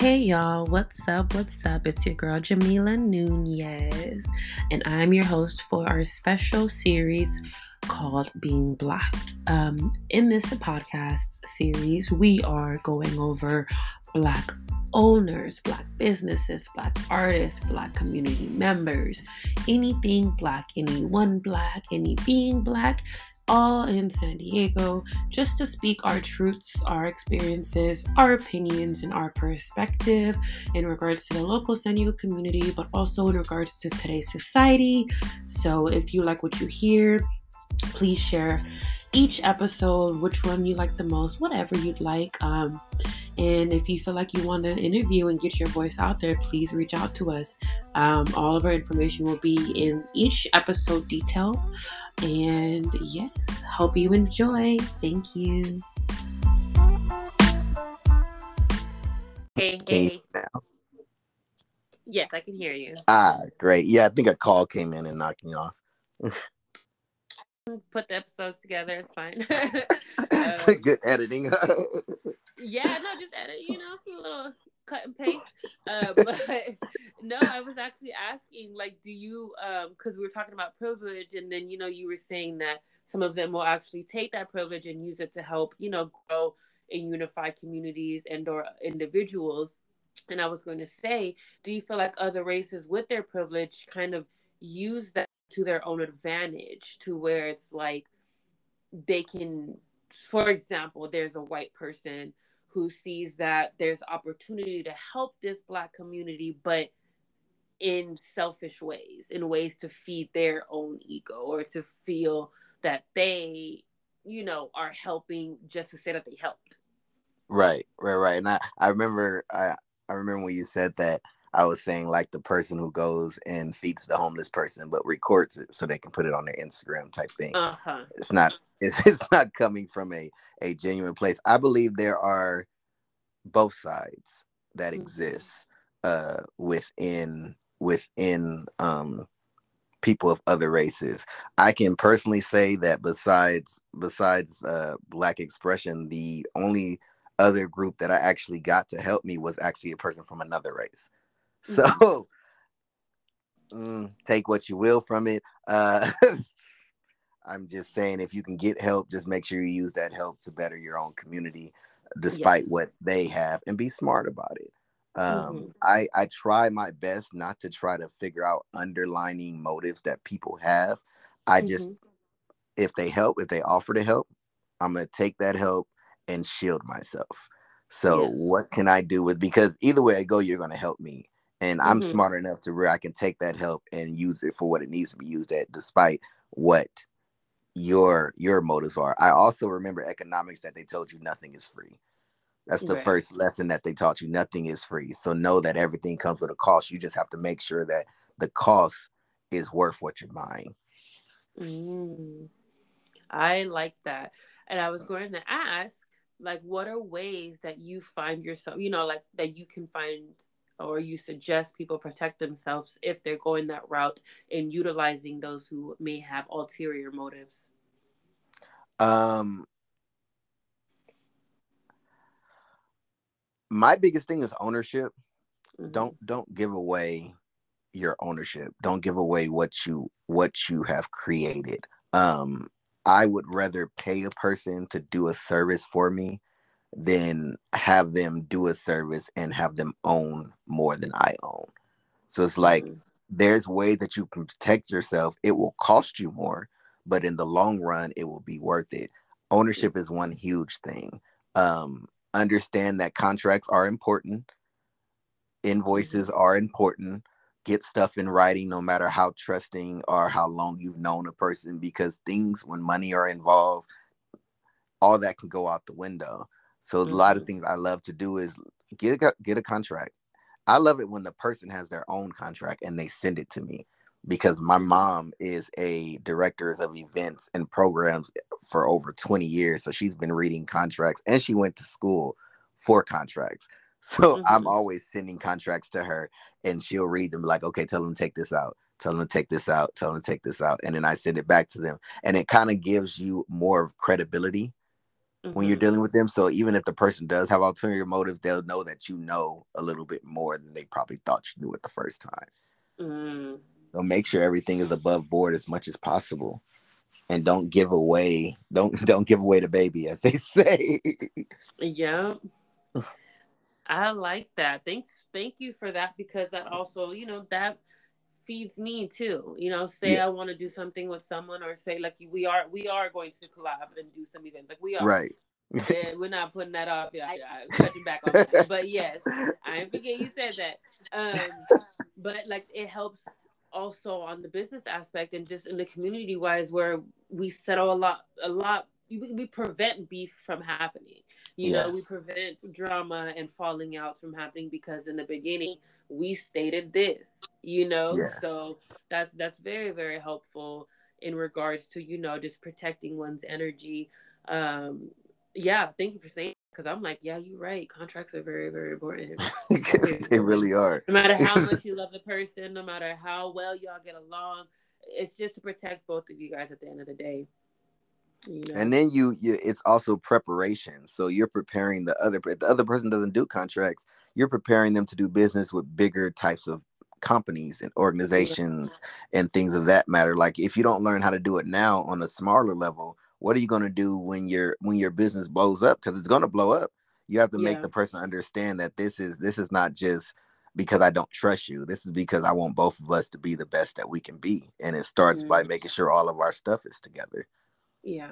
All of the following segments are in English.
Hey y'all, what's up? What's up? It's your girl Jamila Nunez, and I'm your host for our special series called Being Black. Um, in this podcast series, we are going over Black owners, Black businesses, Black artists, Black community members, anything Black, anyone Black, any being Black, all in San Diego just to speak our truths, our experiences, our opinions, and our perspective in regards to the local San Diego community, but also in regards to today's society. So if you like what you hear, please share each episode, which one you like the most, whatever you'd like. Um, and if you feel like you want to interview and get your voice out there, please reach out to us. Um, all of our information will be in each episode detail. And yes, hope you enjoy. Thank you. Hey, hey. Yes, I can hear you. Ah, great. Yeah, I think a call came in and knocked me off. Put the episodes together. It's fine. um, Good editing. yeah, no, just edit. You know, a little cut and paste. Uh, but no, I was actually asking, like, do you, because um, we were talking about privilege, and then you know, you were saying that some of them will actually take that privilege and use it to help, you know, grow and unify communities and or individuals. And I was going to say, do you feel like other races with their privilege kind of use that to their own advantage, to where it's like they can, for example, there's a white person who sees that there's opportunity to help this black community but in selfish ways in ways to feed their own ego or to feel that they you know are helping just to say that they helped. Right right right. And i i remember i i remember when you said that i was saying like the person who goes and feeds the homeless person but records it so they can put it on their instagram type thing uh-huh. it's not it's, it's not coming from a a genuine place. I believe there are both sides that mm-hmm. exist uh, within within um, people of other races. I can personally say that besides besides uh, Black expression, the only other group that I actually got to help me was actually a person from another race. So mm-hmm. mm, take what you will from it. Uh, I'm just saying, if you can get help, just make sure you use that help to better your own community, despite yes. what they have, and be smart about it. Um, mm-hmm. I I try my best not to try to figure out underlining motives that people have. I mm-hmm. just, if they help, if they offer to help, I'm gonna take that help and shield myself. So yes. what can I do with because either way I go, you're gonna help me. And I'm mm-hmm. smart enough to where I can take that help and use it for what it needs to be used at, despite what your your motives are. I also remember economics that they told you nothing is free. That's the right. first lesson that they taught you. Nothing is free. So know that everything comes with a cost. You just have to make sure that the cost is worth what you're buying. Mm, I like that. And I was going to ask, like, what are ways that you find yourself, you know, like that you can find or you suggest people protect themselves if they're going that route and utilizing those who may have ulterior motives? Um, my biggest thing is ownership. Mm-hmm. Don't don't give away your ownership. Don't give away what you what you have created. Um, I would rather pay a person to do a service for me than have them do a service and have them own more than I own. So it's like mm-hmm. there's ways that you can protect yourself. It will cost you more, but in the long run, it will be worth it. Ownership is one huge thing. Um, understand that contracts are important, invoices mm-hmm. are important. Get stuff in writing, no matter how trusting or how long you've known a person, because things when money are involved, all that can go out the window. So mm-hmm. a lot of mm-hmm. things I love to do is get a get a contract. I love it when the person has their own contract and they send it to me because my mom is a director of events and programs for over 20 years. So she's been reading contracts and she went to school for contracts. So mm-hmm. I'm always sending contracts to her and she'll read them like, okay, tell them to take this out. Tell them to take this out. Tell them to take this out. And then I send it back to them. And it kind of gives you more credibility mm-hmm. when you're dealing with them. So even if the person does have ulterior motive, they'll know that you know a little bit more than they probably thought you knew it the first time. Mm. So make sure everything is above board as much as possible. And don't give away, don't don't give away the baby, as they say. yeah. I like that. Thanks, thank you for that because that also, you know, that feeds me too. You know, say yeah. I want to do something with someone, or say like we are we are going to collab and do some events, like we are. Right. yeah, we're not putting that off. Yeah, yeah, touching back on that. But yes, I forget you said that. Um, but like it helps also on the business aspect and just in the community wise, where we settle a lot, a lot. We, we prevent beef from happening. You yes. know, we prevent drama and falling out from happening because in the beginning we stated this. You know, yes. so that's that's very very helpful in regards to you know just protecting one's energy. Um, yeah, thank you for saying because I'm like, yeah, you're right. Contracts are very, very important. they really are. No matter how much you love the person, no matter how well y'all get along, it's just to protect both of you guys at the end of the day. You know? And then you, you, it's also preparation. So you're preparing the other. The other person doesn't do contracts, you're preparing them to do business with bigger types of companies and organizations yeah. and things of that matter. Like if you don't learn how to do it now on a smaller level, what are you going to do when your when your business blows up because it's going to blow up you have to yeah. make the person understand that this is this is not just because i don't trust you this is because i want both of us to be the best that we can be and it starts mm-hmm. by making sure all of our stuff is together yeah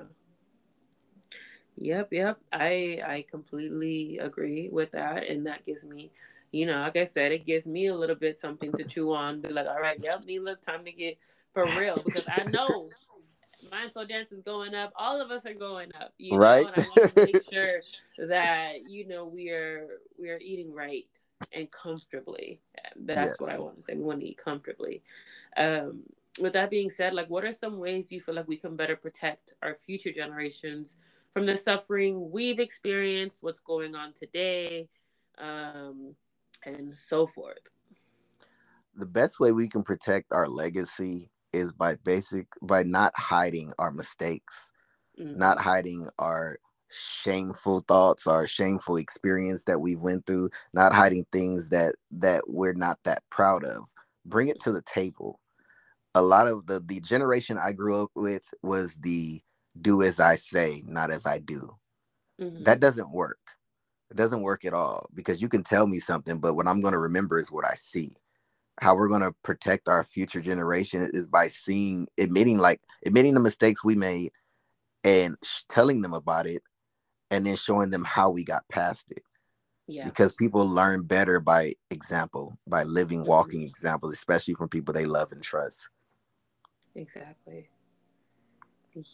yep yep i i completely agree with that and that gives me you know like i said it gives me a little bit something to chew on be like all right yep Mila, time to get for real because i know my soul dance is going up. All of us are going up. You right. Know? And I want to make sure that you know we are we are eating right and comfortably. That's yes. what I want to say. We want to eat comfortably. Um, with that being said, like, what are some ways you feel like we can better protect our future generations from the suffering we've experienced, what's going on today, um, and so forth? The best way we can protect our legacy is by basic by not hiding our mistakes, mm-hmm. not hiding our shameful thoughts, our shameful experience that we went through, not hiding things that that we're not that proud of. Bring it to the table. A lot of the the generation I grew up with was the do as I say, not as I do. Mm-hmm. That doesn't work. It doesn't work at all because you can tell me something, but what I'm going to remember is what I see how we're going to protect our future generation is by seeing admitting like admitting the mistakes we made and sh- telling them about it and then showing them how we got past it yeah because people learn better by example by living mm-hmm. walking examples especially from people they love and trust exactly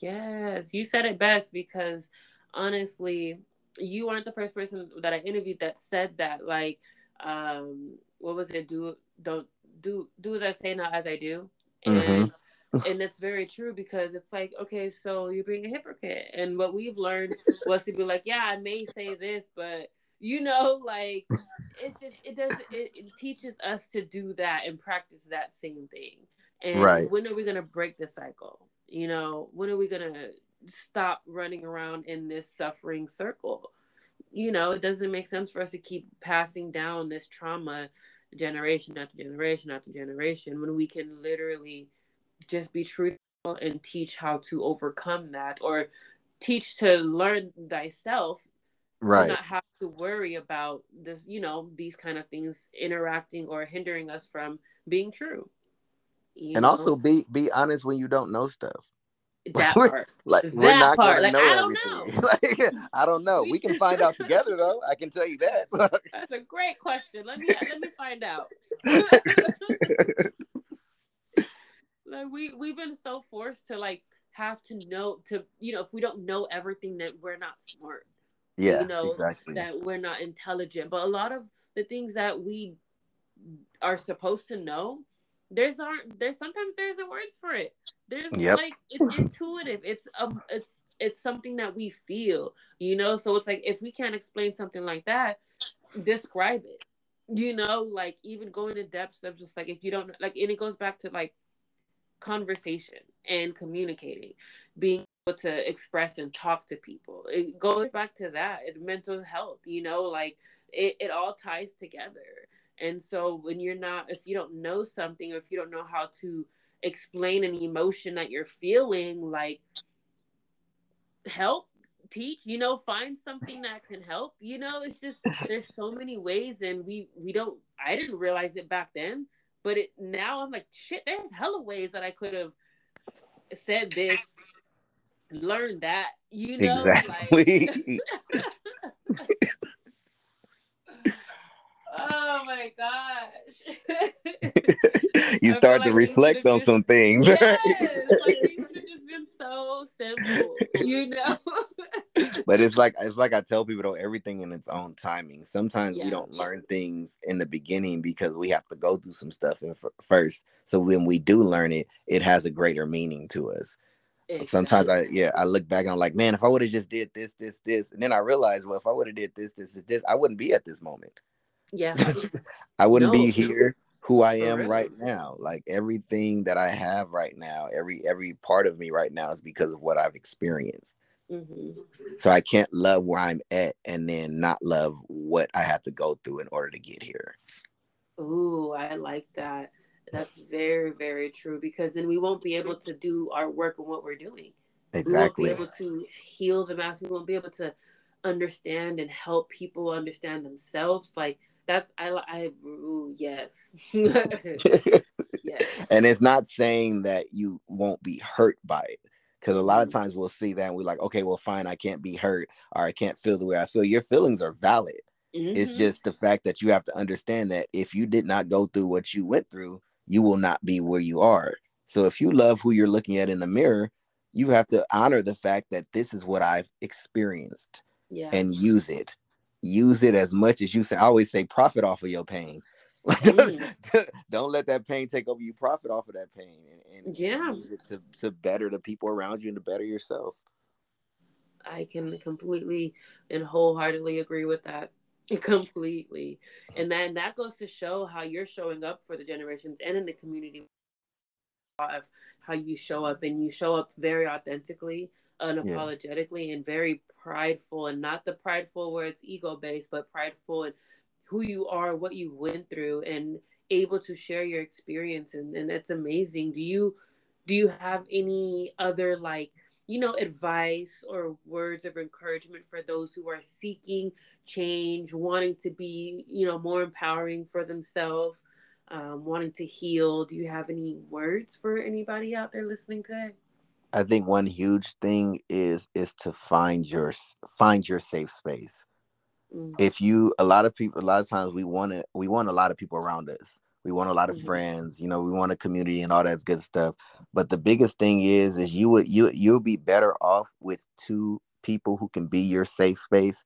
yes you said it best because honestly you aren't the first person that i interviewed that said that like um what was it do don't do do as I say, not as I do. And mm-hmm. and it's very true because it's like, okay, so you're being a hypocrite. And what we've learned was to be like, yeah, I may say this, but you know, like it's just it does it, it teaches us to do that and practice that same thing. And right. when are we gonna break the cycle? You know, when are we gonna stop running around in this suffering circle? You know, it doesn't make sense for us to keep passing down this trauma generation after generation after generation when we can literally just be truthful and teach how to overcome that or teach to learn thyself right not have to worry about this you know these kind of things interacting or hindering us from being true and know? also be be honest when you don't know stuff that part. like that we're not part. gonna like, know I everything. Know. like, I don't know. We can find out together though. I can tell you that. That's a great question. Let me let me find out. like we we've been so forced to like have to know to you know if we don't know everything that we're not smart. Yeah, you know exactly. that we're not intelligent. But a lot of the things that we are supposed to know there's aren't there's sometimes there's a words for it. There's yep. like it's intuitive. It's um it's it's something that we feel, you know. So it's like if we can't explain something like that, describe it. You know, like even going to depths of just like if you don't like, and it goes back to like conversation and communicating, being able to express and talk to people. It goes back to that. It's mental health, you know, like it, it all ties together. And so when you're not, if you don't know something or if you don't know how to explain an emotion that you're feeling, like help teach you know find something that can help you know it's just there's so many ways and we we don't i didn't realize it back then but it now i'm like shit there's hella ways that i could have said this learned that you know exactly. like... oh my gosh you start like to reflect on some things yes, like, been so simple, you know. but it's like it's like I tell people though, everything in its own timing. Sometimes yeah. we don't learn things in the beginning because we have to go through some stuff in first. So when we do learn it, it has a greater meaning to us. Exactly. Sometimes I yeah I look back and I'm like, man, if I would have just did this, this, this, and then I realize, well, if I would have did this, this, this, I wouldn't be at this moment. Yeah, I wouldn't no. be here who I am right now. Like everything that I have right now, every every part of me right now is because of what I've experienced. Mm-hmm. So I can't love where I'm at and then not love what I have to go through in order to get here. Ooh, I like that. That's very, very true because then we won't be able to do our work and what we're doing. Exactly. We won't be able to heal the mass. We won't be able to understand and help people understand themselves. Like that's I I ooh, yes. yes. And it's not saying that you won't be hurt by it. Because a lot of mm-hmm. times we'll see that and we're like, okay, well, fine, I can't be hurt or I can't feel the way I feel. Your feelings are valid. Mm-hmm. It's just the fact that you have to understand that if you did not go through what you went through, you will not be where you are. So if you love who you're looking at in the mirror, you have to honor the fact that this is what I've experienced yeah. and use it use it as much as you say. I always say profit off of your pain. mm. don't let that pain take over you. Profit off of that pain and, and yeah, use it to to better the people around you and to better yourself. I can completely and wholeheartedly agree with that. Completely, and then that goes to show how you're showing up for the generations and in the community of how you show up, and you show up very authentically unapologetically yeah. and very prideful and not the prideful where it's ego based but prideful and who you are what you went through and able to share your experience and, and that's amazing. Do you do you have any other like you know advice or words of encouragement for those who are seeking change wanting to be you know more empowering for themselves um, wanting to heal? Do you have any words for anybody out there listening today I think one huge thing is is to find your find your safe space. Mm. If you a lot of people a lot of times we want to we want a lot of people around us. We want a lot of mm-hmm. friends, you know, we want a community and all that good stuff. But the biggest thing is is you would you you'll be better off with two people who can be your safe space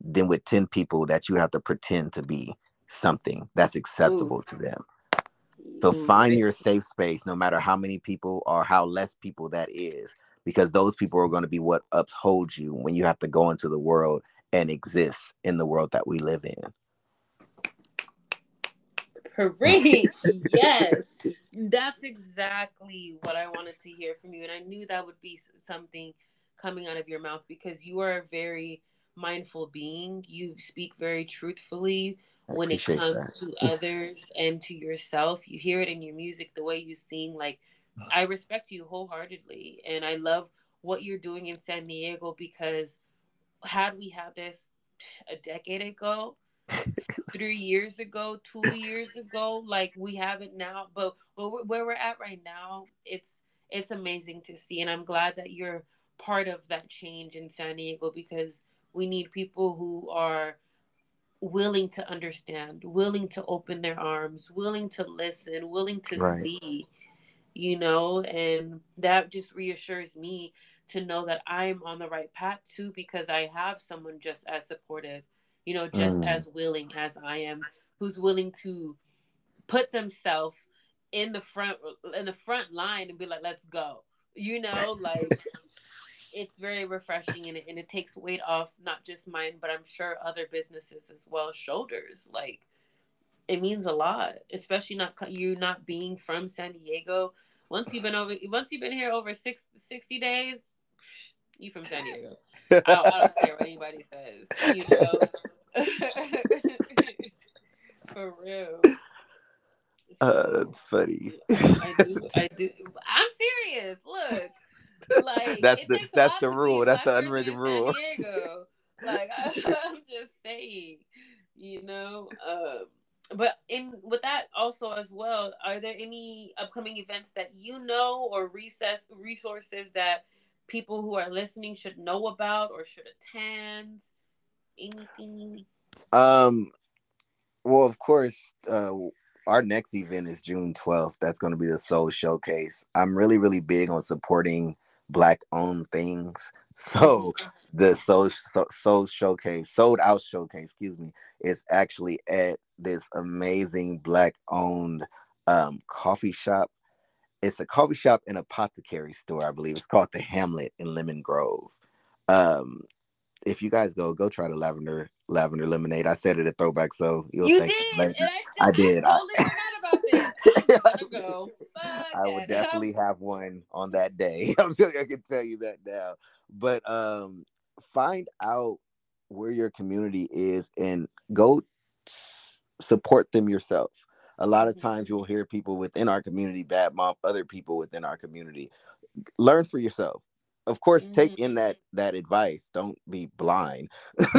than with 10 people that you have to pretend to be something that's acceptable Ooh. to them. So find your safe space, no matter how many people or how less people that is, because those people are going to be what upholds you when you have to go into the world and exist in the world that we live in. Preach. yes. That's exactly what I wanted to hear from you. And I knew that would be something coming out of your mouth because you are a very mindful being. You speak very truthfully when it comes that. to others and to yourself. You hear it in your music, the way you sing. Like, I respect you wholeheartedly, and I love what you're doing in San Diego because had we had this a decade ago, three years ago, two years ago, like we have it now, but but where we're at right now, it's it's amazing to see, and I'm glad that you're part of that change in San Diego because we need people who are willing to understand, willing to open their arms, willing to listen, willing to right. see, you know, and that just reassures me to know that I'm on the right path too because I have someone just as supportive, you know, just mm. as willing as I am, who's willing to put themselves in the front in the front line and be like, let's go. You know, like it's very refreshing and it, and it takes weight off not just mine but i'm sure other businesses as well shoulders like it means a lot especially not you not being from san diego once you've been over once you've been here over six, 60 days You from San Diego. I, I don't care what anybody says. You know. For real. Uh, that's funny. I do. I do. I'm serious. Look, like That's the- that's the rule. That's the unwritten rule. Diego. Like I, I'm just saying, you know. Um, but in with that also as well, are there any upcoming events that you know or recess resources that people who are listening should know about or should attend? Anything? Um, well, of course, uh, our next event is June 12th. That's going to be the Soul Showcase. I'm really, really big on supporting Black-owned things. So the Soul, Soul, Soul Showcase, Sold Out Showcase, excuse me, is actually at this amazing Black-owned um, coffee shop. It's a coffee shop and apothecary store, I believe. It's called the Hamlet in Lemon Grove. Um, if you guys go, go try the lavender lavender lemonade. I said it at throwback, so you'll you thank did, I, I did. I I- totally forgot about this. I'm gonna go. I would definitely have one on that day. I'm telling you, I can tell you that now. But um, find out where your community is and go s- support them yourself. A lot of Mhm. times you'll hear people within our community badmouth other people within our community. Learn for yourself. Of course, take in that that advice. Don't be blind.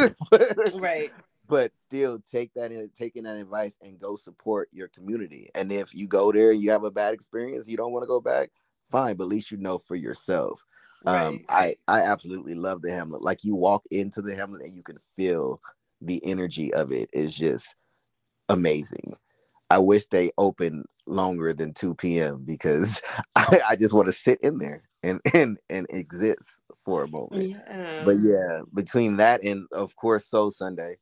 Right. But still take that in taking that advice and go support your community. And if you go there and you have a bad experience you don't want to go back fine but at least you know for yourself. Um i i absolutely love the hamlet. Like you walk into the hamlet and you can feel the energy of it, it is just amazing. I wish they opened longer than 2 p.m because i, I just want to sit in there and and and exist for a moment. Yeah. but yeah, between that and of course Soul Sunday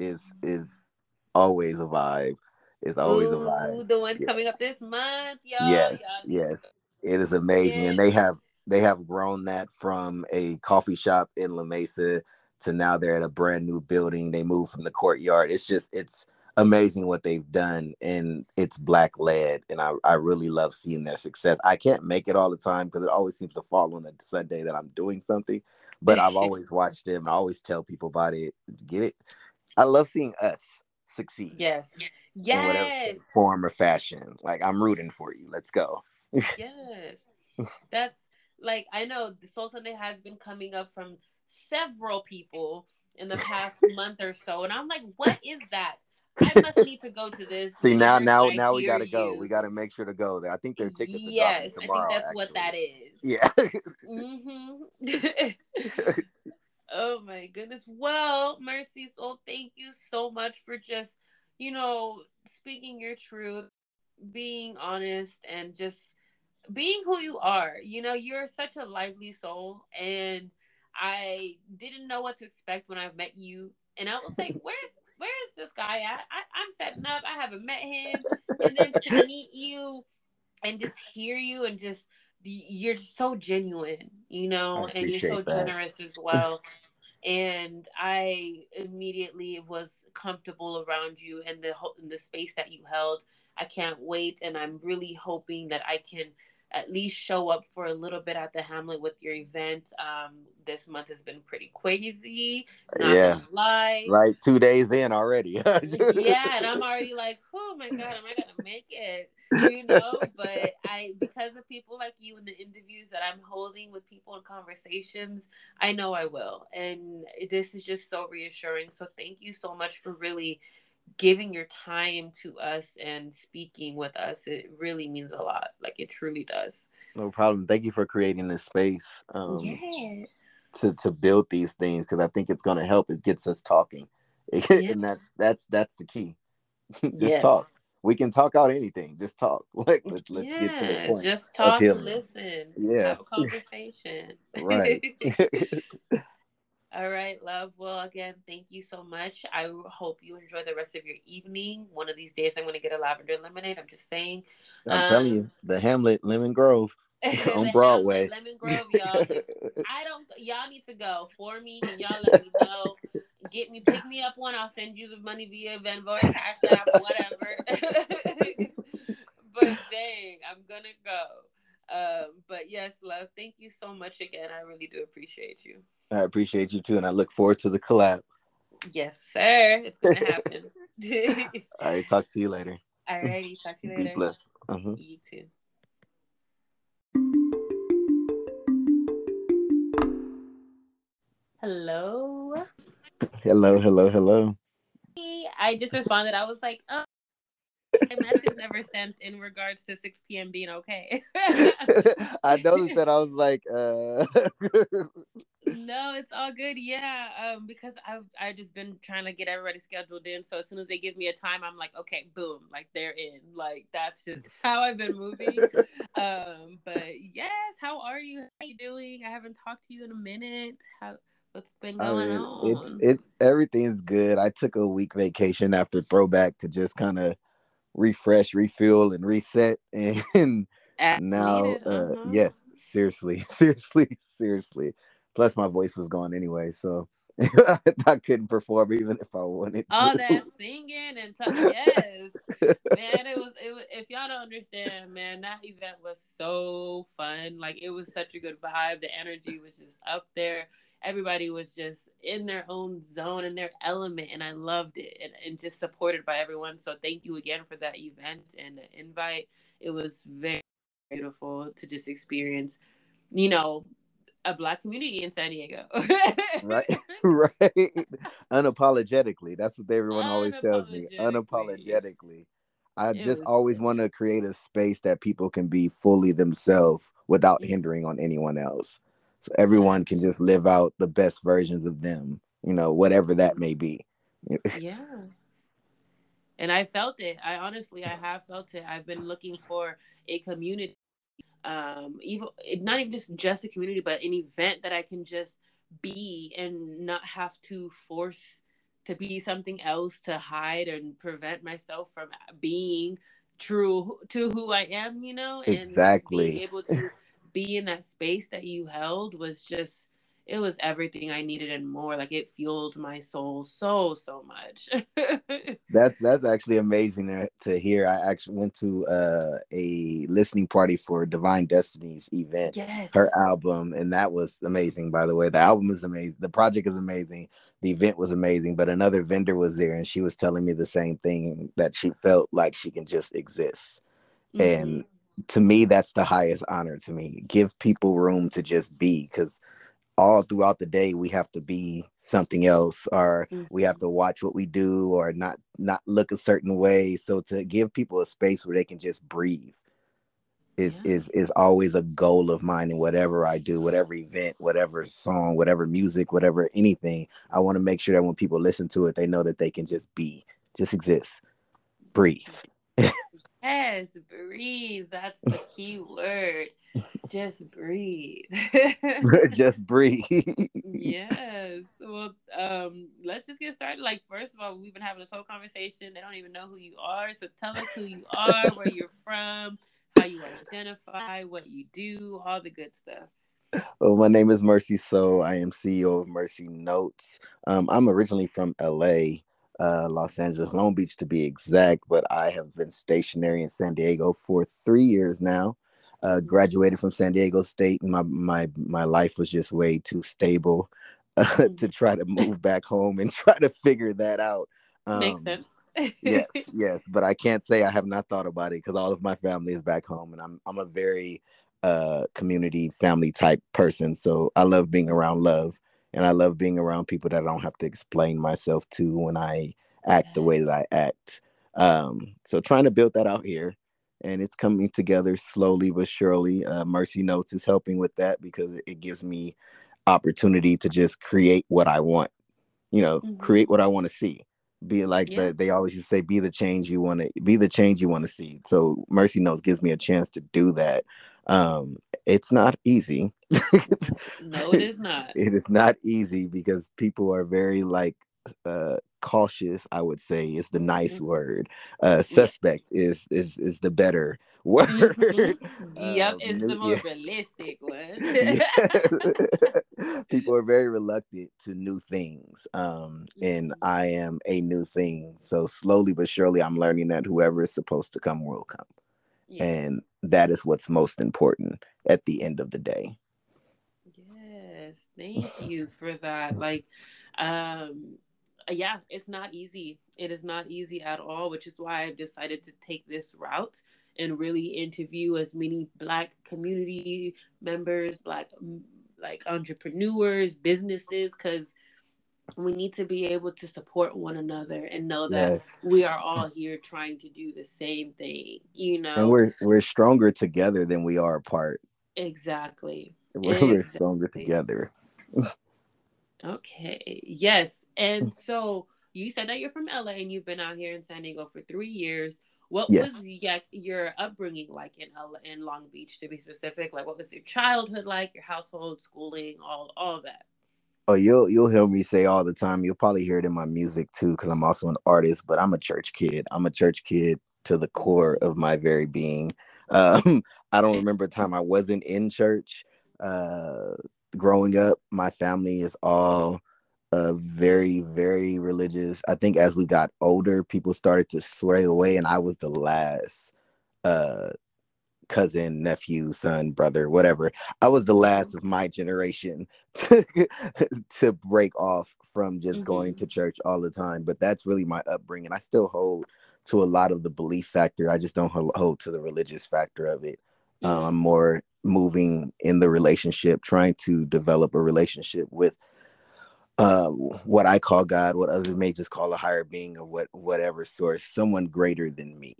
is is always a vibe. It's always a vibe. The one's Yeah. coming up this month, y'all. Yes, y'all yes. It is amazing. And they have they have grown that from a coffee shop in La Mesa to now they're at a brand new building. They moved from the courtyard. It's just it's amazing what they've done and it's black led and I, I really love seeing their success. I can't make it all the time because it always seems to fall on a Sunday that I'm doing something, but I've always watched them. I always tell people about it. Get it? I love seeing us succeed Yes. in whatever Yes. form or fashion. Like I'm rooting for you. Let's go. yes. That's like I know the Soul Sunday has been coming up from several people in the past month or so, and I'm like, what is that? I must need to go to this. See now, now, I now we gotta go. We gotta make sure to go there. I think their tickets are yes, dropping tomorrow. I think that's what that is. actually. Yeah. hmm oh my goodness. Well, Mercy Soul thank you so much for just, you know, speaking your truth, being honest, and just being who you are. You know, you're such a lively soul, and I didn't know what to expect when I met you. And I was like, where's where's this guy at? I, I'm setting up. I haven't met him. And then to meet you and just hear you and just you're so genuine, you know, and you're so that. generous as well. and I immediately was comfortable around you and the in the space that you held. I can't wait, and I'm really hoping that I can at least show up for a little bit at the Hamlet with your event. Um, this month has been pretty crazy. Not Yeah. lie. Right, two days in already. yeah, and I'm already like, oh my god, am I gonna make it? You know, but I because of people like you and the interviews that I'm holding with people and conversations, I know I will. And this is just so reassuring. So thank you so much for really giving your time to us and speaking with us. It really means a lot. Like it truly does. no problem. Thank you for creating this space um, yes. to to build these things because I think it's gonna help. It gets us talking, and that's that's that's the key. Just Yes. talk. We can talk out anything. Just talk. Like let, let's get to the point. Just talk, listen, Yeah. have a conversation. Right. All right, love. Well, again, thank you so much. I hope you enjoy the rest of your evening. One of these days, I'm going to get a lavender lemonade. I'm just saying. I'm Um, telling you, the Hamlet, Lemon Grove. On Broadway. Lemon Grove, y'all. I don't. Y'all need to go for me, and y'all let me know. Get me, pick me up one. I'll send you the money via Venmo, Cash App, whatever. but dang, I'm gonna go. Um, but yes, love, thank you so much again. I really do appreciate you. I appreciate you too, and I look forward to the collab. Yes, sir. It's gonna happen. All right, talk to you later. All righty, talk to you later. Be blessed. Uh-huh. You too. Hello. Hello, hello, hello. I just responded. I was like, oh, message never sent in regards to 6 p.m. being okay. I noticed that I was like, uh No, it's all good. Yeah, um, because I've I just been trying to get everybody scheduled in. So as soon as they give me a time, I'm like, okay, boom, like they're in. Like that's just how I've been moving. um, but yes, how are you? How are you doing? I haven't talked to you in a minute. How what's been going I mean, on? It's it's everything's good. I took a week vacation after throwback to just kind of refresh, refuel, and reset. And now, uh, uh-huh. yes, seriously, seriously, seriously. Plus, my voice was gone anyway, so I couldn't perform even if I wanted. All to. that singing and stuff. Yes, man, it was. It was. If y'all don't understand, man, that event was so fun. Like it was such a good vibe. The energy was just up there everybody was just in their own zone and their element and i loved it and, and just supported by everyone. So thank you again for that event and the invite. It was very beautiful to just experience you know a black community in san diego. Right right. Unapologetically that's what everyone always tells me unapologetically. I it just always want to create a space that people can be fully themselves without hindering on anyone else so everyone can just live out the best versions of them you know whatever that may be. Yeah. And i felt it. I honestly i have felt it. I've been looking for a community um even not even just just a community but an event that i can just be and not have to force to be something else to hide and prevent myself from being true to who i am you know exactly being able to be in that space that you held was just it was everything I needed and more. Like it fueled my soul so so much. that's that's actually amazing to, hear. I actually went to uh, a listening party for Divine Destiny's event, yes. her album, and that was amazing. By the way, the album is amazing. The project is amazing. The event was amazing, but another vendor was there, and she was telling me the same thing that she felt like she can just exist. Mm-hmm. And to me that's the highest honor to me give people room to just be because all throughout the day we have to be something else or mm-hmm. we have mm-hmm. to watch what we do or not not look a certain way so to give people a space where they can just breathe is yeah. is is always a goal of mine in whatever I do whatever event whatever song whatever music whatever anything I want to make sure that when people listen to it they know that they can just be just exist breathe Yes, breathe. That's the key word. Just breathe. just breathe. yes. Well, um, let's just get started. Like, first of all, we've been having this whole conversation. They don't even know who you are. So tell us who you are, where you're from, how you identify, what you do, all the good stuff. Well, my name is Mercy Soul. I am CEO of Mercy Notes. Um, I'm originally from LA uh, Los Angeles, Long Beach to be exact, but I have been stationary in San Diego for three years now. Uh, graduated from San Diego State, and my my my life was just way too stable uh, to try to move back home and try to figure that out. Um, Makes sense. yes, yes, but I can't say I have not thought about it because all of my family is back home, and I'm I'm a very uh community family type person, so I love being around love and I love being around people that I don't have to explain myself to when I act the way that I act. Um, so trying to build that out here, and it's coming together slowly but surely. Uh, Mercy Notes is helping with that because it gives me opportunity to just create what I want. You know, mm-hmm. create what I want to see. Be like yeah. the, they always just say, be the change you want to be the change you want to see. So Mercy Notes gives me a chance to do that. Um, it's not easy. No, it is not. it is not easy because people are very like uh cautious i would say is the nice mm-hmm. word uh suspect is is is the better word mm-hmm. yep um, it's the more yeah. realistic one people are very reluctant to new things um and mm-hmm. i am a new thing so slowly but surely i'm learning that whoever is supposed to come will come yeah. and that is what's most important at the end of the day. Thank you for that. Like, um, yeah, it's not easy. It is not easy at all, which is why I've decided to take this route and really interview as many Black community members, Black like entrepreneurs, businesses, because we need to be able to support one another and know that yes. we are all here trying to do the same thing you know and we're we're stronger together than we are apart exactly we're, exactly. we're stronger together okay yes and so you said that you're from la and you've been out here in san diego for three years what yes. was your upbringing like in LA, in Long Beach, to be specific? Like, what was your childhood like? Your household, schooling, all all that. Oh, you'll you'll hear me say all the time. You'll probably hear it in my music too, because I'm also an artist. But I'm a church kid. I'm a church kid to the core of my very being. Um, I don't remember a time I wasn't in church. Uh, growing up, my family is all uh, very very religious. I think as we got older, people started to sway away, and I was the last uh cousin, nephew, son, brother, whatever. I was the last of my generation to, to break off from just mm-hmm. going to church all the time. But that's really my upbringing. I still hold to a lot of the belief factor. I just don't hold to the religious factor of it. Um. I'm more moving in the relationship, trying to develop a relationship with uh, what I call God, what others may just call a higher being or what whatever source, someone greater than me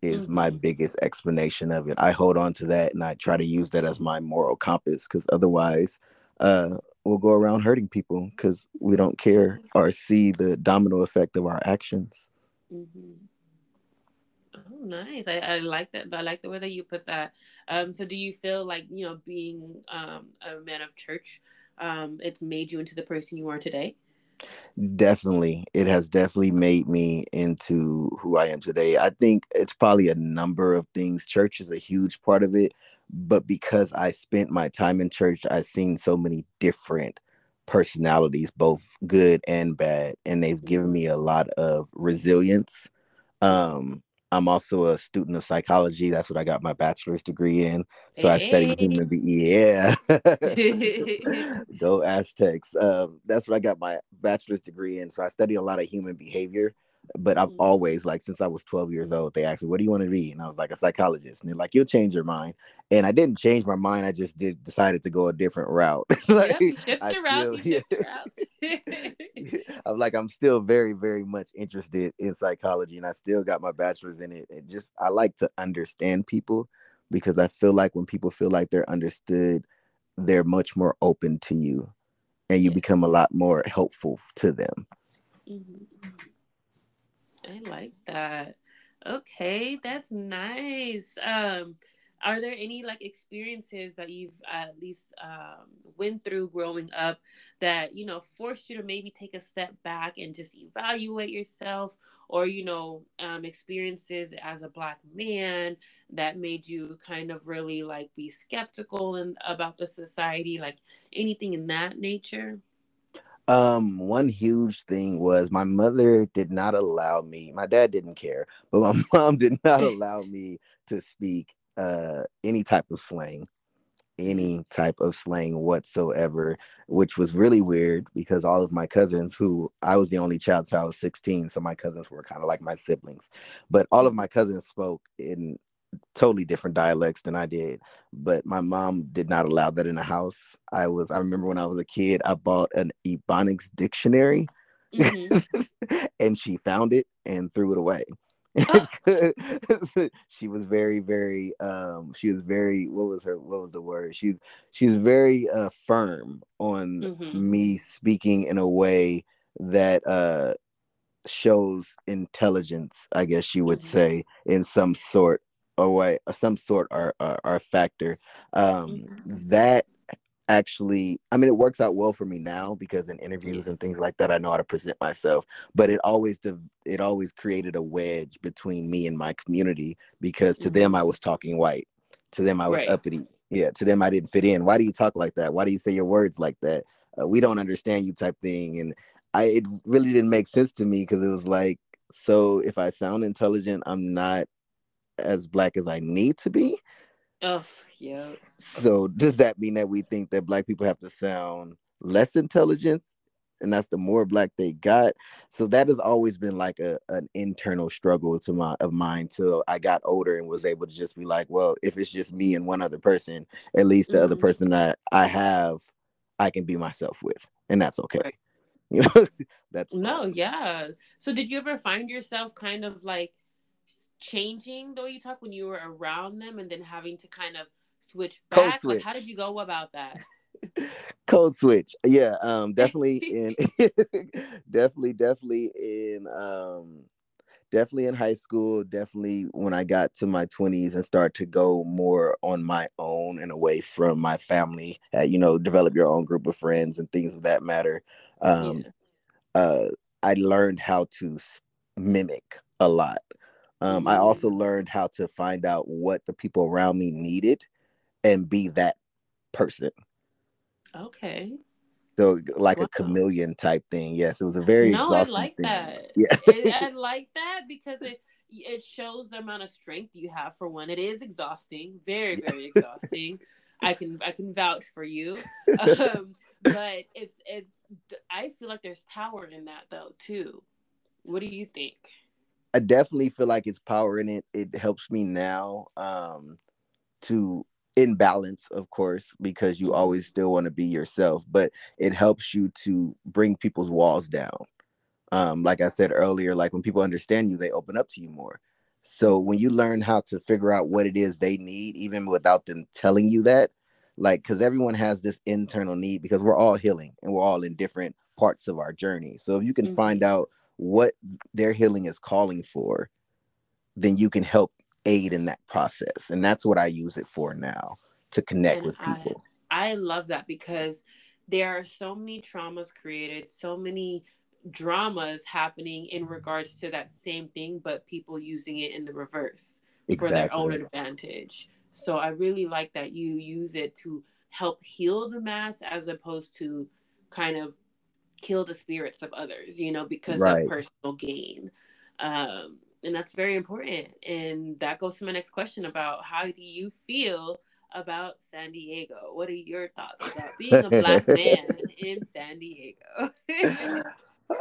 is mm-hmm. my biggest explanation of it. I hold on to that and I try to use that as my moral compass because otherwise, uh, we'll go around hurting people because we don't care or see the domino effect of our actions. Mm-hmm. Nice. I, I like that. I like the way that you put that. Um, so, do you feel like you know being um, a man of church, um, it's made you into the person you are today? Definitely. It has definitely made me into who I am today. I think it's probably a number of things. Church is a huge part of it, but because I spent my time in church, I've seen so many different personalities, both good and bad, and they've given me a lot of resilience. Um, I'm also a student of psychology. That's what I got my bachelor's degree in. So hey. I study human beings. Yeah. Go Aztecs. Um, that's what I got my bachelor's degree in. So I study a lot of human behavior but I've mm-hmm. always like since I was 12 years old, they asked me, "What do you want to be?" And I was like, "A psychologist." And they're like, "You'll change your mind." And I didn't change my mind. I just did decided to go a different route. like, yep, I still, yeah. I'm like, I'm still very, very much interested in psychology, and I still got my bachelor's in it. And just I like to understand people because I feel like when people feel like they're understood, they're much more open to you, and you become a lot more helpful to them. Mm-hmm. I like that. Okay, that's nice. Um, are there any like experiences that you've at least um, went through growing up that you know forced you to maybe take a step back and just evaluate yourself or you know um, experiences as a black man that made you kind of really like be skeptical and about the society like anything in that nature um, one huge thing was my mother did not allow me, my dad didn't care, but my mom did not allow me to speak uh any type of slang, any type of slang whatsoever, which was really weird because all of my cousins who I was the only child, so I was 16, so my cousins were kind of like my siblings. But all of my cousins spoke in totally different dialects than I did. But my mom did not allow that in the house. I was I remember when I was a kid, I bought an Ebonics dictionary mm-hmm. and she found it and threw it away. Oh. she was very, very um she was very what was her what was the word? She's she's very uh firm on mm-hmm. me speaking in a way that uh shows intelligence, I guess you would mm-hmm. say, in some sort or way some sort are are, are a factor um mm-hmm. that actually i mean it works out well for me now because in interviews and things like that i know how to present myself but it always it always created a wedge between me and my community because to mm-hmm. them i was talking white to them i was right. uppity yeah to them i didn't fit in why do you talk like that why do you say your words like that uh, we don't understand you type thing and i it really didn't make sense to me because it was like so if i sound intelligent i'm not as black as I need to be. Oh, yeah. So does that mean that we think that black people have to sound less intelligent and that's the more black they got so that has always been like a an internal struggle to my of mine till i got older and was able to just be like well if it's just me and one other person at least the mm-hmm. other person that i have i can be myself with and that's okay right. you know that's no yeah so did you ever find yourself kind of like changing the way you talk when you were around them and then having to kind of switch back? Switch. like how did you go about that? Code switch. Yeah um definitely in definitely definitely in um definitely in high school definitely when i got to my 20s and start to go more on my own and away from my family uh, you know develop your own group of friends and things of that matter. Um yeah. uh i learned how to mimic a lot um mm-hmm. i also learned how to find out what the people around me needed and be that person Okay. So like wow. a chameleon type thing. Yes, it was a very no, I like thing. that. Yeah, it, I like that because it it shows the amount of strength you have for one. It is exhausting, very very exhausting. I can I can vouch for you, um, but it's it's I feel like there's power in that though too. What do you think? I definitely feel like it's power in it. It helps me now um, to in balance, of course, because you always still want to be yourself, but it helps you to bring people's walls down. Um, like I said earlier, like when people understand you, they open up to you more. So when you learn how to figure out what it is they need, even without them telling you that, like, because everyone has this internal need because we're all healing and we're all in different parts of our journey. So if you can mm-hmm. find out what their healing is calling for, then you can help aid in that process. And that's what I use it for now to connect and with people. I, I love that because there are so many traumas created, so many dramas happening in mm-hmm. regards to that same thing, but people using it in the reverse exactly. for their own advantage. So I really like that you use it to help heal the mass as opposed to kind of kill the spirits of others, you know, because right. of personal gain. Um, and that's very important. And that goes to my next question about how do you feel about San Diego? What are your thoughts about being a black man in San Diego?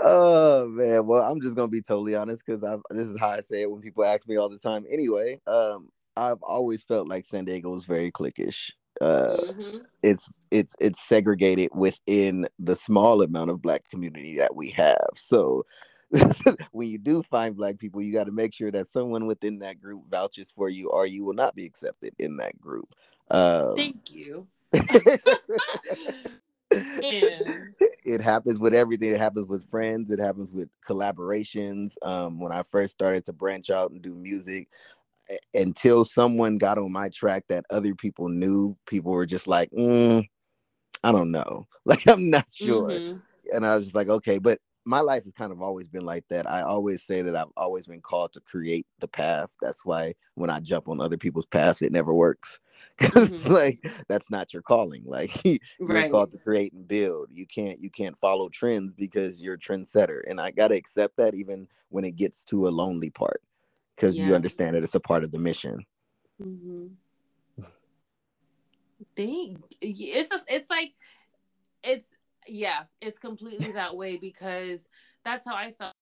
oh man, well, I'm just gonna be totally honest because this is how I say it when people ask me all the time. Anyway, um, I've always felt like San Diego was very cliquish. Uh, mm-hmm. it's it's it's segregated within the small amount of black community that we have. So when you do find black people, you got to make sure that someone within that group vouches for you, or you will not be accepted in that group. Um, Thank you. it happens with everything. It happens with friends. It happens with collaborations. Um, when I first started to branch out and do music, until someone got on my track that other people knew, people were just like, mm, I don't know. Like, I'm not sure. Mm-hmm. And I was just like, okay, but my life has kind of always been like that. I always say that I've always been called to create the path. That's why when I jump on other people's paths, it never works. Because mm-hmm. like that's not your calling. Like you're right. called to create and build. You can't you can't follow trends because you're a trendsetter. And I gotta accept that even when it gets to a lonely part. Because yeah. you understand that it's a part of the mission. Mm-hmm. Think it's just it's like it's yeah, it's completely that way because that's how I felt.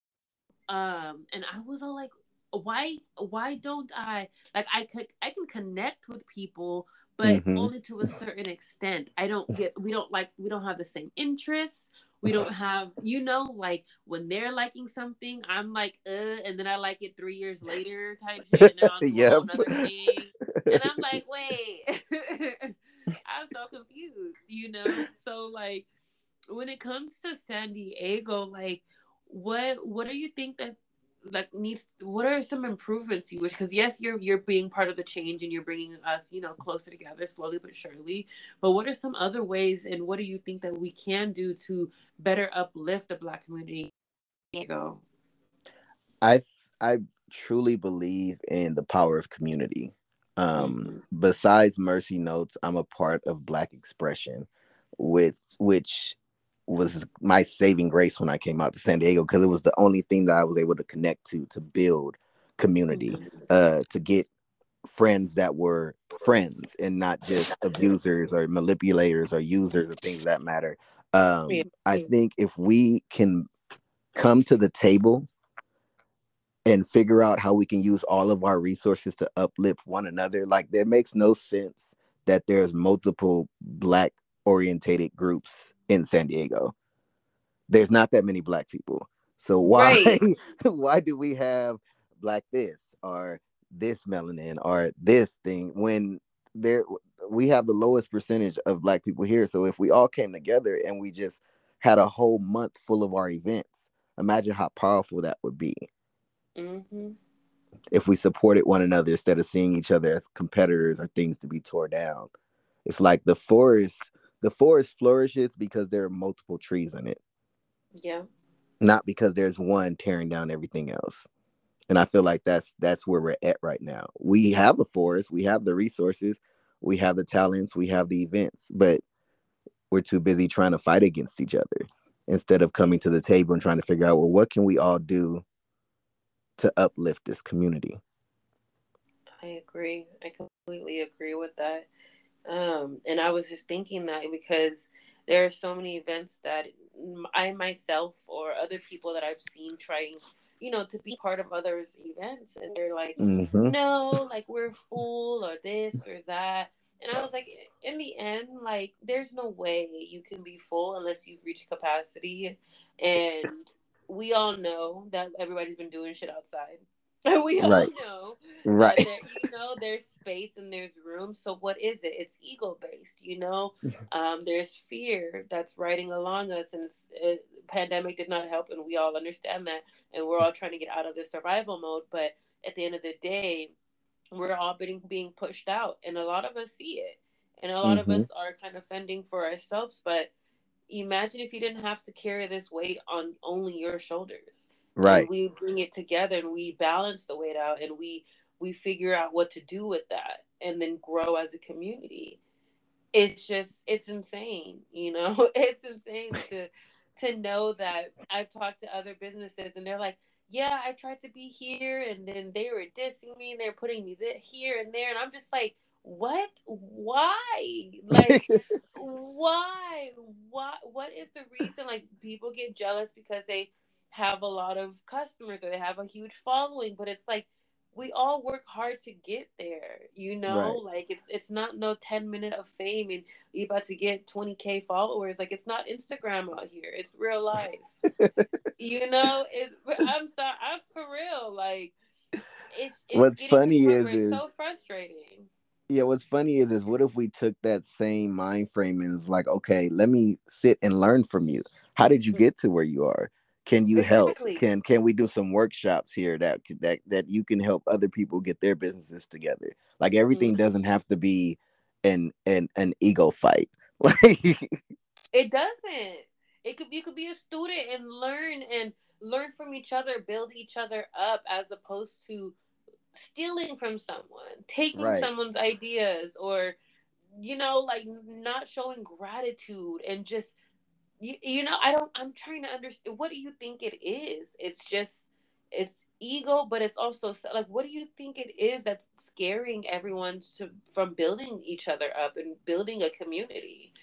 Um, and I was all like, why, why don't I like I could I can connect with people, but mm-hmm. only to a certain extent. I don't get we don't like we don't have the same interests. We don't have, you know, like when they're liking something, I'm like, uh, and then I like it three years later, type shit. And I'm yep. and I'm like, wait, I'm so confused, you know. So like, when it comes to San Diego, like what what do you think that like needs what are some improvements you wish because yes you're you're being part of the change and you're bringing us you know closer together slowly but surely but what are some other ways and what do you think that we can do to better uplift the black community Diego? i i truly believe in the power of community um mm-hmm. besides mercy notes i'm a part of black expression with which was my saving grace when I came out to San Diego because it was the only thing that I was able to connect to to build community, mm-hmm. uh, to get friends that were friends and not just abusers or manipulators or users or things that matter. Um. I think if we can come to the table and figure out how we can use all of our resources to uplift one another, like there makes no sense that there's multiple black orientated groups in San Diego. There's not that many black people. So why right. why do we have black this or this melanin or this thing when there we have the lowest percentage of black people here. So if we all came together and we just had a whole month full of our events, imagine how powerful that would be. Mm-hmm. If we supported one another instead of seeing each other as competitors or things to be tore down. It's like the forest, the forest flourishes because there are multiple trees in it. Yeah. Not because there's one tearing down everything else. And I feel like that's that's where we're at right now. We have a forest, we have the resources, we have the talents, we have the events, but we're too busy trying to fight against each other instead of coming to the table and trying to figure out well what can we all do to uplift this community. I agree. I completely agree with that. Um, and I was just thinking that because there are so many events that I myself or other people that I've seen trying, you know, to be part of others' events, and they're like, mm-hmm. no, like we're full or this or that. And I was like, in the end, like, there's no way you can be full unless you've reached capacity. And we all know that everybody's been doing shit outside. we all right. know right. there, you know there's space and there's room. So what is it? It's ego based you know? Um, there's fear that's riding along us and it, pandemic did not help and we all understand that and we're all trying to get out of the survival mode. But at the end of the day we're all being being pushed out and a lot of us see it and a lot mm-hmm. of us are kind of fending for ourselves. But imagine if you didn't have to carry this weight on only your shoulders right. and we bring it together and we balance the weight out and we we figure out what to do with that and then grow as a community. It's just it's insane you know? It's insane to to know that i've talked to other businesses and they're like yeah i tried to be here and then they were dissing me and they're putting me here and there. And i'm just like what? Why? Like why? Why? What is the reason? Like people get jealous because they have a lot of customers or they have a huge following, but it's like we all work hard to get there, you know? Right. Like it's it's not no 10 minute of fame and you about to get 20k followers. Like it's not Instagram out here. It's real life. you know, it's I'm sorry, I'm for real. Like it's, it's what's funny is, is so frustrating. Yeah, what's funny is is what if we took that same mind frame and was like, okay, let me sit and learn from you. How did you mm-hmm. get to where you are? Can you help? Can can we do some workshops here that that that you can help other people get their businesses together? Like everything mm-hmm. doesn't have to be an an an ego fight. Like it doesn't. It could you could be a student and learn and learn from each other build each other up as opposed to stealing from someone taking right. someone's ideas or you know like not showing gratitude and just you, you know, I don't, I'm trying to understand. What do you think it is? It's just, it's ego, but it's also like, what do you think it is that's scaring everyone to from building each other up and building a community?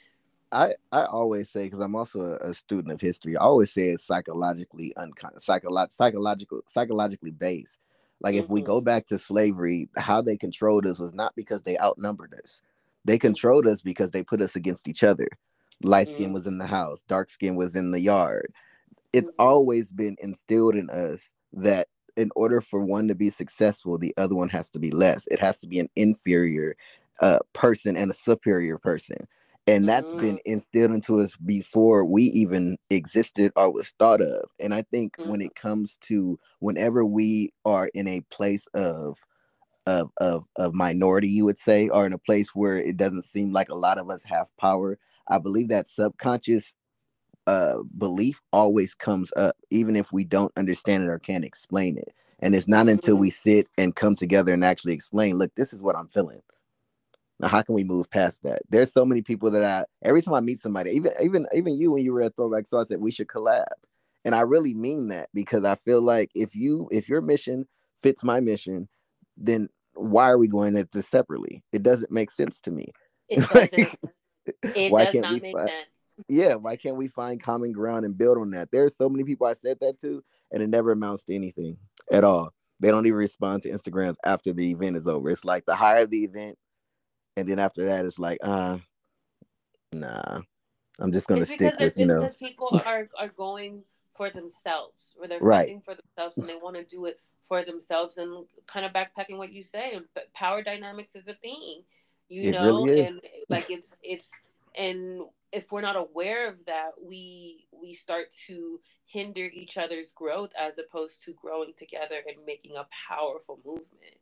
I, I always say because I'm also a, a, student of history. I always say it's psychologically uncon psycholo- psychological psychologically based. Like mm-hmm. if we go mm-hmm. back to slavery, how they controlled us was not because they outnumbered us. They controlled us because they put us against each other light skin mm-hmm. was in the house dark skin was in the yard it's mm-hmm. always been instilled in us that in order for one to be successful the other one has to be less it has to be an inferior uh, person and a superior person and that's mm-hmm. been instilled into us before we even existed or was thought of and i think mm-hmm. when it comes to whenever we are in a place of of, of of minority you would say or in a place where it doesn't seem like a lot of us have power I believe that subconscious uh, belief always comes up, even if we don't understand it or can't explain it. And it's not until mm-hmm. we sit and come together and actually explain, look, this is what I'm feeling. Now, how can we move past that? There's so many people that I every time I meet somebody, even even even you when you were at Throwback Soul I said we should collab. And I really mean that because I feel like if you if your mission fits my mission, then why are we going at this separately? It doesn't make sense to me. It doesn't. it why does can't not we make find, sense. Yeah, why can't we find common ground and build on that? There's so many people I said that to, and it never amounts to anything at all. They don't even respond to Instagram after the event is over. It's like the higher the event, and then after that, it's like, uh, nah. I'm just gonna it's stick with you know. Because people are are going for themselves, where they're right. fighting for themselves, and they want to do it for themselves, and kind of backpacking what you say. Power dynamics is a thing, you it know, really and like it's it's and if we're not aware of that, we we start to hinder each other's growth as opposed to growing together and making a powerful movement.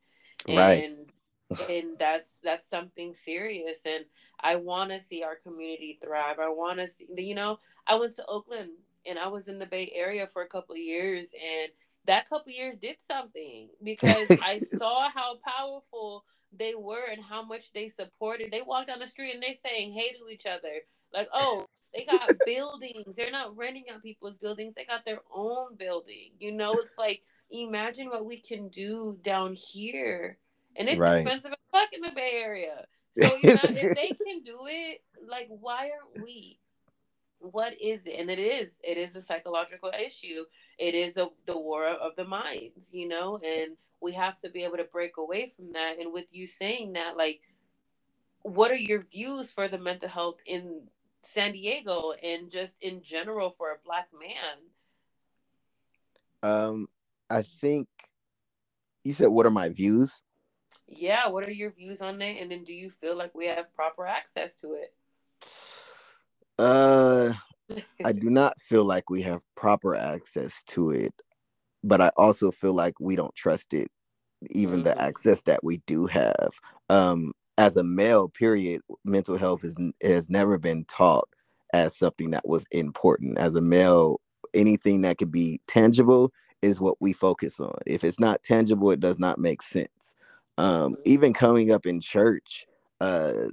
Right. And and that's that's something serious and I want to see our community thrive. I want to see you know, I went to Oakland and I was in the Bay Area for a couple of years and that couple years did something because I saw how powerful they were and how much they supported. They walked down the street and they saying hey to each other. Like, oh, they got buildings. They're not renting out people's buildings. They got their own building. You know, it's like imagine what we can do down here. And it's right. expensive as fuck in the Bay Area. So you know, if they can do it, like why aren't we? What is it? And it is. It is a psychological issue. It is a, the war of the minds, you know, and we have to be able to break away from that. And with you saying that, like, what are your views for the mental health in San Diego and just in general for a black man? Um, I think you said, "What are my views?" Yeah, what are your views on it? And then, do you feel like we have proper access to it? Uh, I do not feel like we have proper access to it, but I also feel like we don't trust it, even mm-hmm. the access that we do have. Um, as a male, period, mental health is has never been taught as something that was important. As a male, anything that could be tangible is what we focus on. If it's not tangible, it does not make sense. Um, even coming up in church, uh,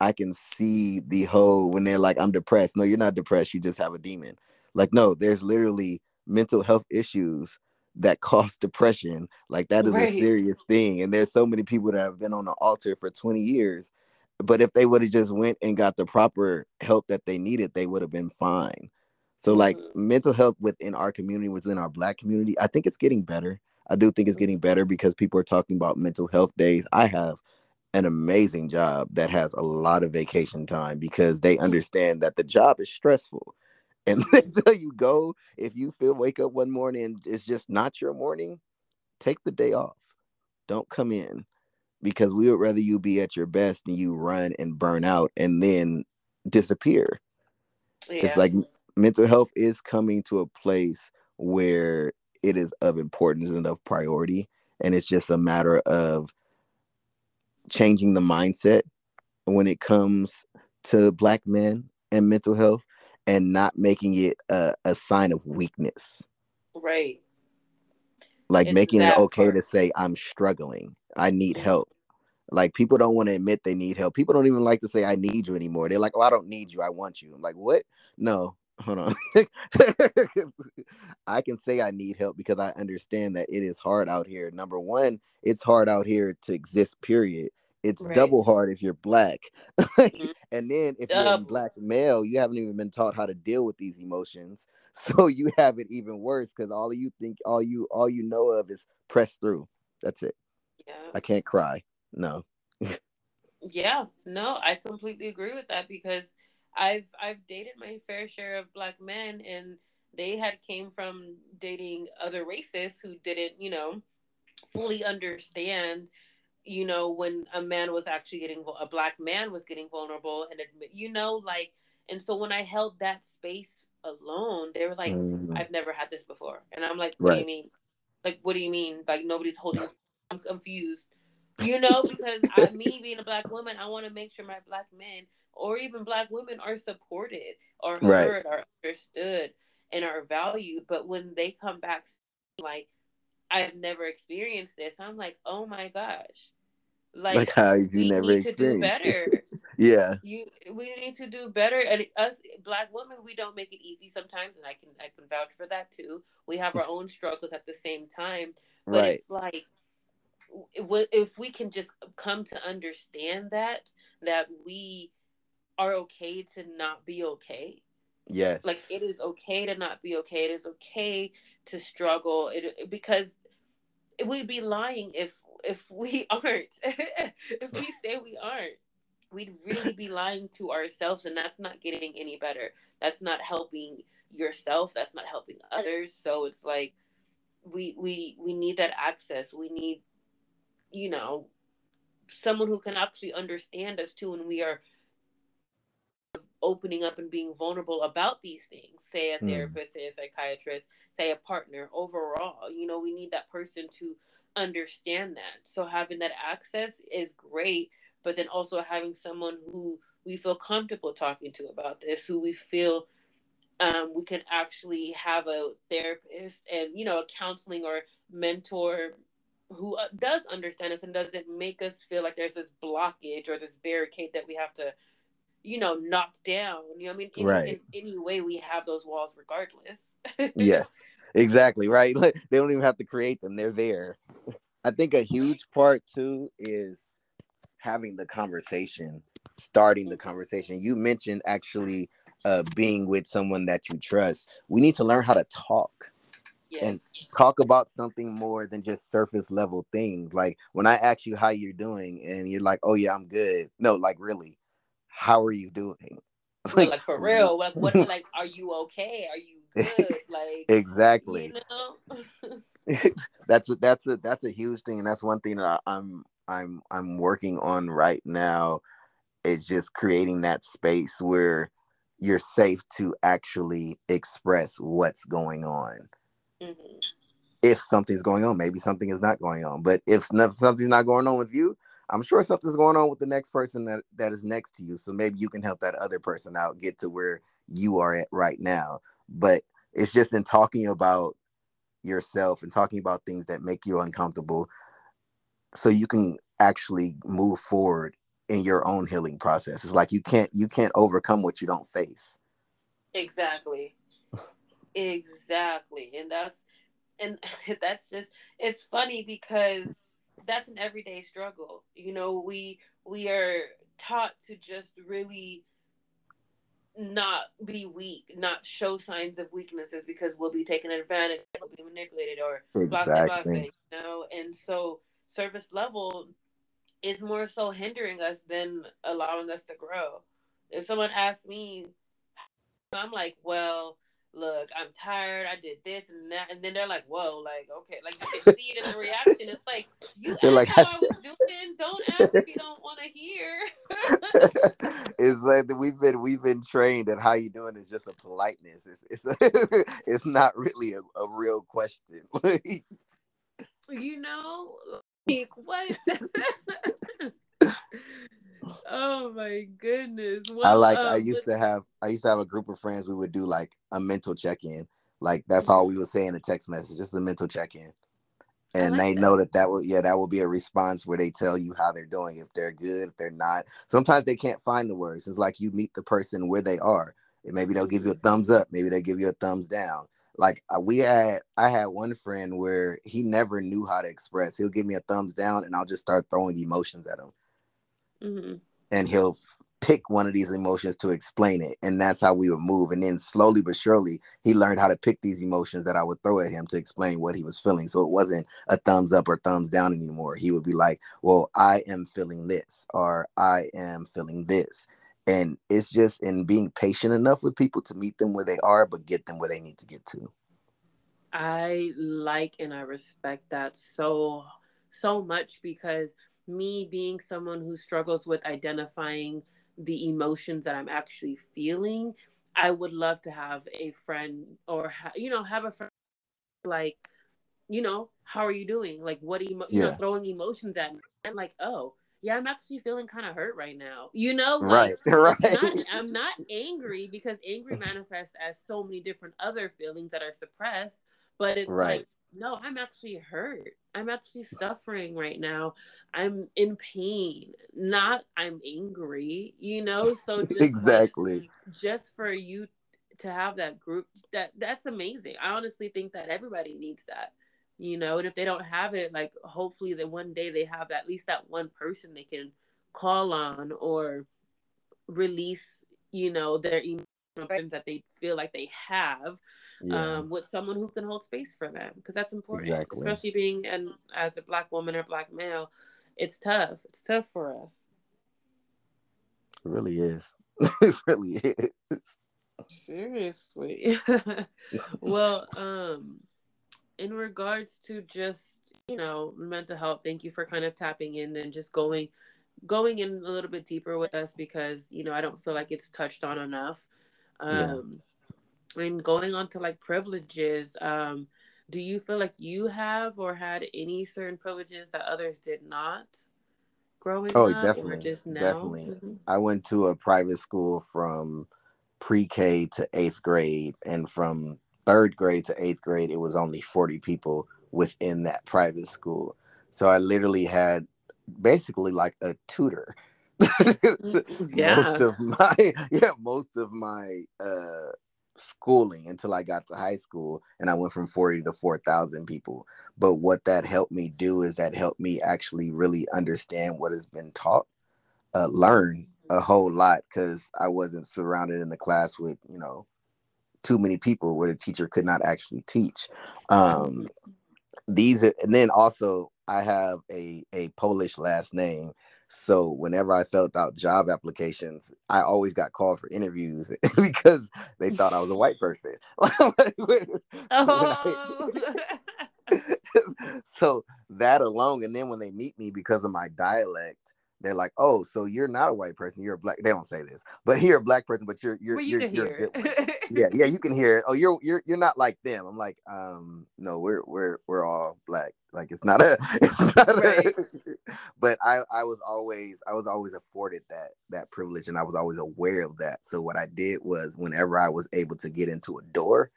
I can see the whole when they're like, I'm depressed. No, you're not depressed. You just have a demon. Like, no, there's literally mental health issues that cause depression. Like that is right. a serious thing. And there's so many people that have been on the altar for 20 years. But if they would have just went and got the proper help that they needed, they would have been fine. So like mm-hmm. mental health within our community, within our black community, I think it's getting better. I do think it's getting better because people are talking about mental health days. I have an amazing job that has a lot of vacation time because they understand that the job is stressful and until you go, if you feel wake up one morning and it's just not your morning, take the day off. Don't come in because we would rather you be at your best and you run and burn out and then disappear. Yeah. It's like mental health is coming to a place where it is of importance and of priority. And it's just a matter of changing the mindset when it comes to black men and mental health and not making it a, a sign of weakness. Right. Like it's making it okay part. to say, I'm struggling. I need mm-hmm. help. Like people don't want to admit they need help. People don't even like to say, I need you anymore. They're like, Oh, I don't need you. I want you. I'm like, What? No, hold on. I can say I need help because I understand that it is hard out here. Number one, it's hard out here to exist, period it's right. double hard if you're black. mm-hmm. And then if double. you're a black male, you haven't even been taught how to deal with these emotions. So you have it even worse because all you think all you all you know of is press through. That's it. Yeah. I can't cry. No. yeah, no, I completely agree with that because I've I've dated my fair share of black men and they had came from dating other races who didn't, you know, fully understand you know, when a man was actually getting a black man was getting vulnerable and admit, you know, like, and so when I held that space alone, they were like, mm-hmm. I've never had this before, and I'm like, what right. do you mean? Like, what do you mean? Like nobody's holding. I'm confused. You know, because I, me being a black woman, I want to make sure my black men or even black women are supported or heard right. or understood and are valued. But when they come back, like, I've never experienced this, I'm like, oh my gosh, like, like how you never experienced better. yeah. You we need to do better. And us black women, we don't make it easy sometimes, and I can I can vouch for that too. We have our own struggles at the same time. But right. it's like if we can just come to understand that that we are okay to not be okay yes like it is okay to not be okay it is okay to struggle it because we'd be lying if if we aren't. If we say we aren't we'd really be lying to ourselves and that's not getting any better. That's not helping yourself. That's not helping others. So it's like we we we need that access. We need you know someone who can actually understand us too when we are opening up and being vulnerable about these things say a hmm. therapist mm. say a psychiatrist say a partner overall you know we need that person to understand that. So having that access is great but then also having someone who we feel comfortable talking to about this who we feel um, we can actually have a therapist and you know a counseling or mentor who uh, does understand us and doesn't make us feel like there's this blockage or this barricade that we have to you know knock down. You know i mean? In, right. in any way we have those walls regardless. Yes exactly right they don't even have to create them they're there i think a huge part too is having the conversation starting the conversation you mentioned actually uh, being with someone that you trust. We need to learn how to talk yes. and talk about something more than just surface level things. Like when I ask you how you're doing and you're like, oh, yeah, I'm good. No, like, really, how are you doing? like, like for real, like, what, like, are you okay? Are you good? Like, exactly. You know? that's a, that's a that's a huge thing, and that's one thing that I, I'm I'm I'm working on right now. Is just creating that space where you're safe to actually express what's going on. Mm-hmm. If something's going on, maybe something is not going on. But if something's not going on with you, I'm sure something's going on with the next person that, that is next to you. So maybe you can help that other person out, get to where you are at right now. But it's just in talking about yourself and talking about things that make you uncomfortable so you can actually move forward in your own healing process. It's like you can't you can't overcome what you don't face. Exactly. exactly. And that's and that's just it's funny because that's an everyday struggle. You know, we we are taught to just really not be weak, not show signs of weaknesses because we'll be taken advantage, we'll be manipulated or exactly. you know, and so surface level is more so hindering us than allowing us to grow. If someone asks me, I'm like, well, look, I'm tired. I did this and that, and then they're like, whoa, like, okay, like you can see it in the reaction. It's like you asked like, how I was doing. Don't ask if you don't want to hear. it's like we've been we've been trained that how you doing is just a politeness. It's it's it's not really a, a real question. you know, like what? Oh my goodness! Well, I like. Um, I used to have. I used to have a group of friends. We would do like a mental check in. Like that's all we would say in a text message, just a mental check in. And like they that. know that that will, yeah, that will be a response where they tell you how they're doing, if they're good, if they're not. Sometimes they can't find the words. It's like you meet the person where they are. And maybe they'll give you a mm-hmm. thumbs up, maybe they give you a thumbs down like uh, we had i had one friend where he never knew how to express he'll give me a thumbs down and i'll just start throwing emotions at him mm-hmm. and he'll pick one of these emotions to explain it and that's how we would move. And then slowly but surely he learned how to pick these emotions that i would throw at him to explain what he was feeling. So it wasn't a thumbs up or thumbs down anymore. He would be like well i am feeling this or i am feeling this. And it's just in being patient enough with people to meet them where they are but get them where they need to get to. I like and i respect that so so much because me being someone who struggles with identifying the emotions that i'm actually feeling i would love to have a friend or ha- you know have a friend like you know how are you doing like what emo- you know throwing emotions at me and like oh yeah, I'm actually feeling kind of hurt right now. You know, like, right, right. I'm not, I'm not angry because angry manifests as so many different other feelings that are suppressed. But it's right. like, no, I'm actually hurt. I'm actually suffering right now. I'm in pain. Not I'm angry. You know, so just exactly. Like, just for you to have that group, that that's amazing. I honestly think that everybody needs that you know, and if they don't have it, like hopefully that one day they have at least that one person they can call on or release, you know, their emotions that they feel like they have yeah. um, with someone who can hold space for them because that's important, exactly. especially being and as a black woman or black male. It's tough. It's tough for us. It really is. it really is. Seriously. well, um, in regards to just you know mental health, thank you for kind of tapping in and just going going in a little bit deeper with us because you know I don't feel like it's touched on enough. Um, yeah. And going on to like privileges, um, do you feel like you have or had any certain privileges that others did not? growing oh, definitely, definitely. Mm-hmm. I went to a private school from pre-K to eighth grade, and from third grade to eighth grade, it was only forty people within that private school. So I literally had basically like a tutor. Mm, yeah. most of my yeah, most of my uh schooling until I got to high school and I went from 40 to 4,000 people. But what that helped me do is that helped me actually really understand what has been taught, uh, learn a whole lot because I wasn't surrounded in the class with, you know, too many people where the teacher could not actually teach. Um, these and then also I have a a Polish last name so whenever I filled out job applications, I always got called for interviews because they thought I was a white person. oh. so that alone, and then when they meet me because of my dialect, they're like, "Oh, so you're not a white person, you're a black." They don't say this, but you're a black person, but you're you're well, you you're, you're yeah, yeah, you can hear it. Oh, you're you're you're not like them. I'm like, um, no, we're we're we're all black. Like it's not a, it's not right. a. but I I was always I was always afforded that that privilege, and I was always aware of that. So what I did was, whenever I was able to get into a door,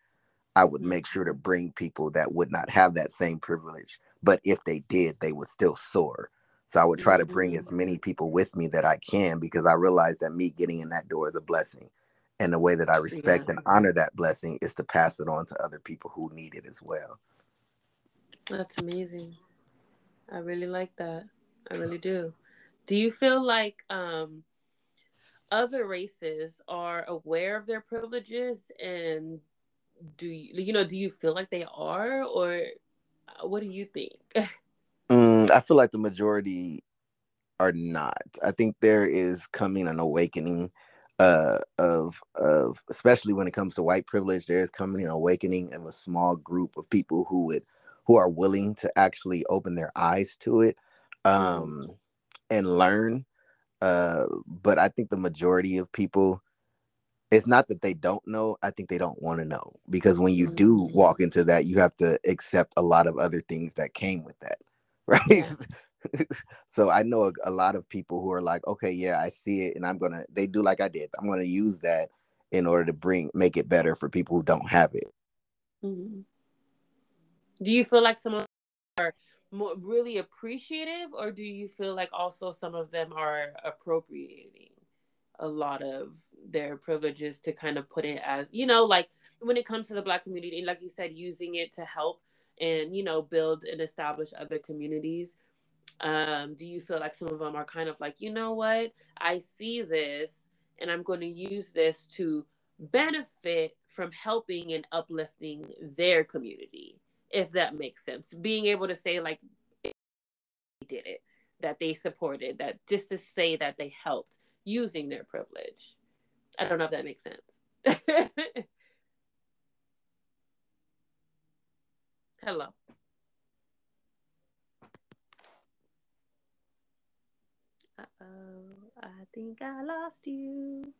I would make sure to bring people that would not have that same privilege. But if they did, they would still soar. So I would try to bring as many people with me that I can because I realize that me getting in that door is a blessing. And the way that I respect yeah. and honor that blessing is to pass it on to other people who need it as well. That's amazing. I really like that. I really do. Do you feel like um, other races are aware of their privileges and do you you know do you feel like they are or uh, what do you think? Mm, I feel like the majority are not. I think there is coming an awakening uh, of of especially when it comes to white privilege. There is coming an awakening of a small group of people who would who are willing to actually open their eyes to it um, and learn. Uh, but I think the majority of people it's not that they don't know i think they don't want to know because when you do mm-hmm. walk into that you have to accept a lot of other things that came with that right? Yeah. so I know a, a, lot of people who are like, okay, yeah, I see it, and I'm gonna. They do like I did. I'm gonna use that in order to bring make it better for people who don't have it. Mm-hmm. Do you feel like some of them are more really appreciative, or do you feel like also some of them are appropriating a lot of their privileges to kind of put it as you know, like when it comes to the black community, like you said, using it to help and you know build and establish other communities um, do you feel like some of them are kind of like you know what? I see this and i'm going to use this to benefit from helping and uplifting their community if that makes sense? Being able to say like they did it that they supported that just to say that they helped using their privilege. I don't know if that makes sense Hello. Uh oh, I think I lost you.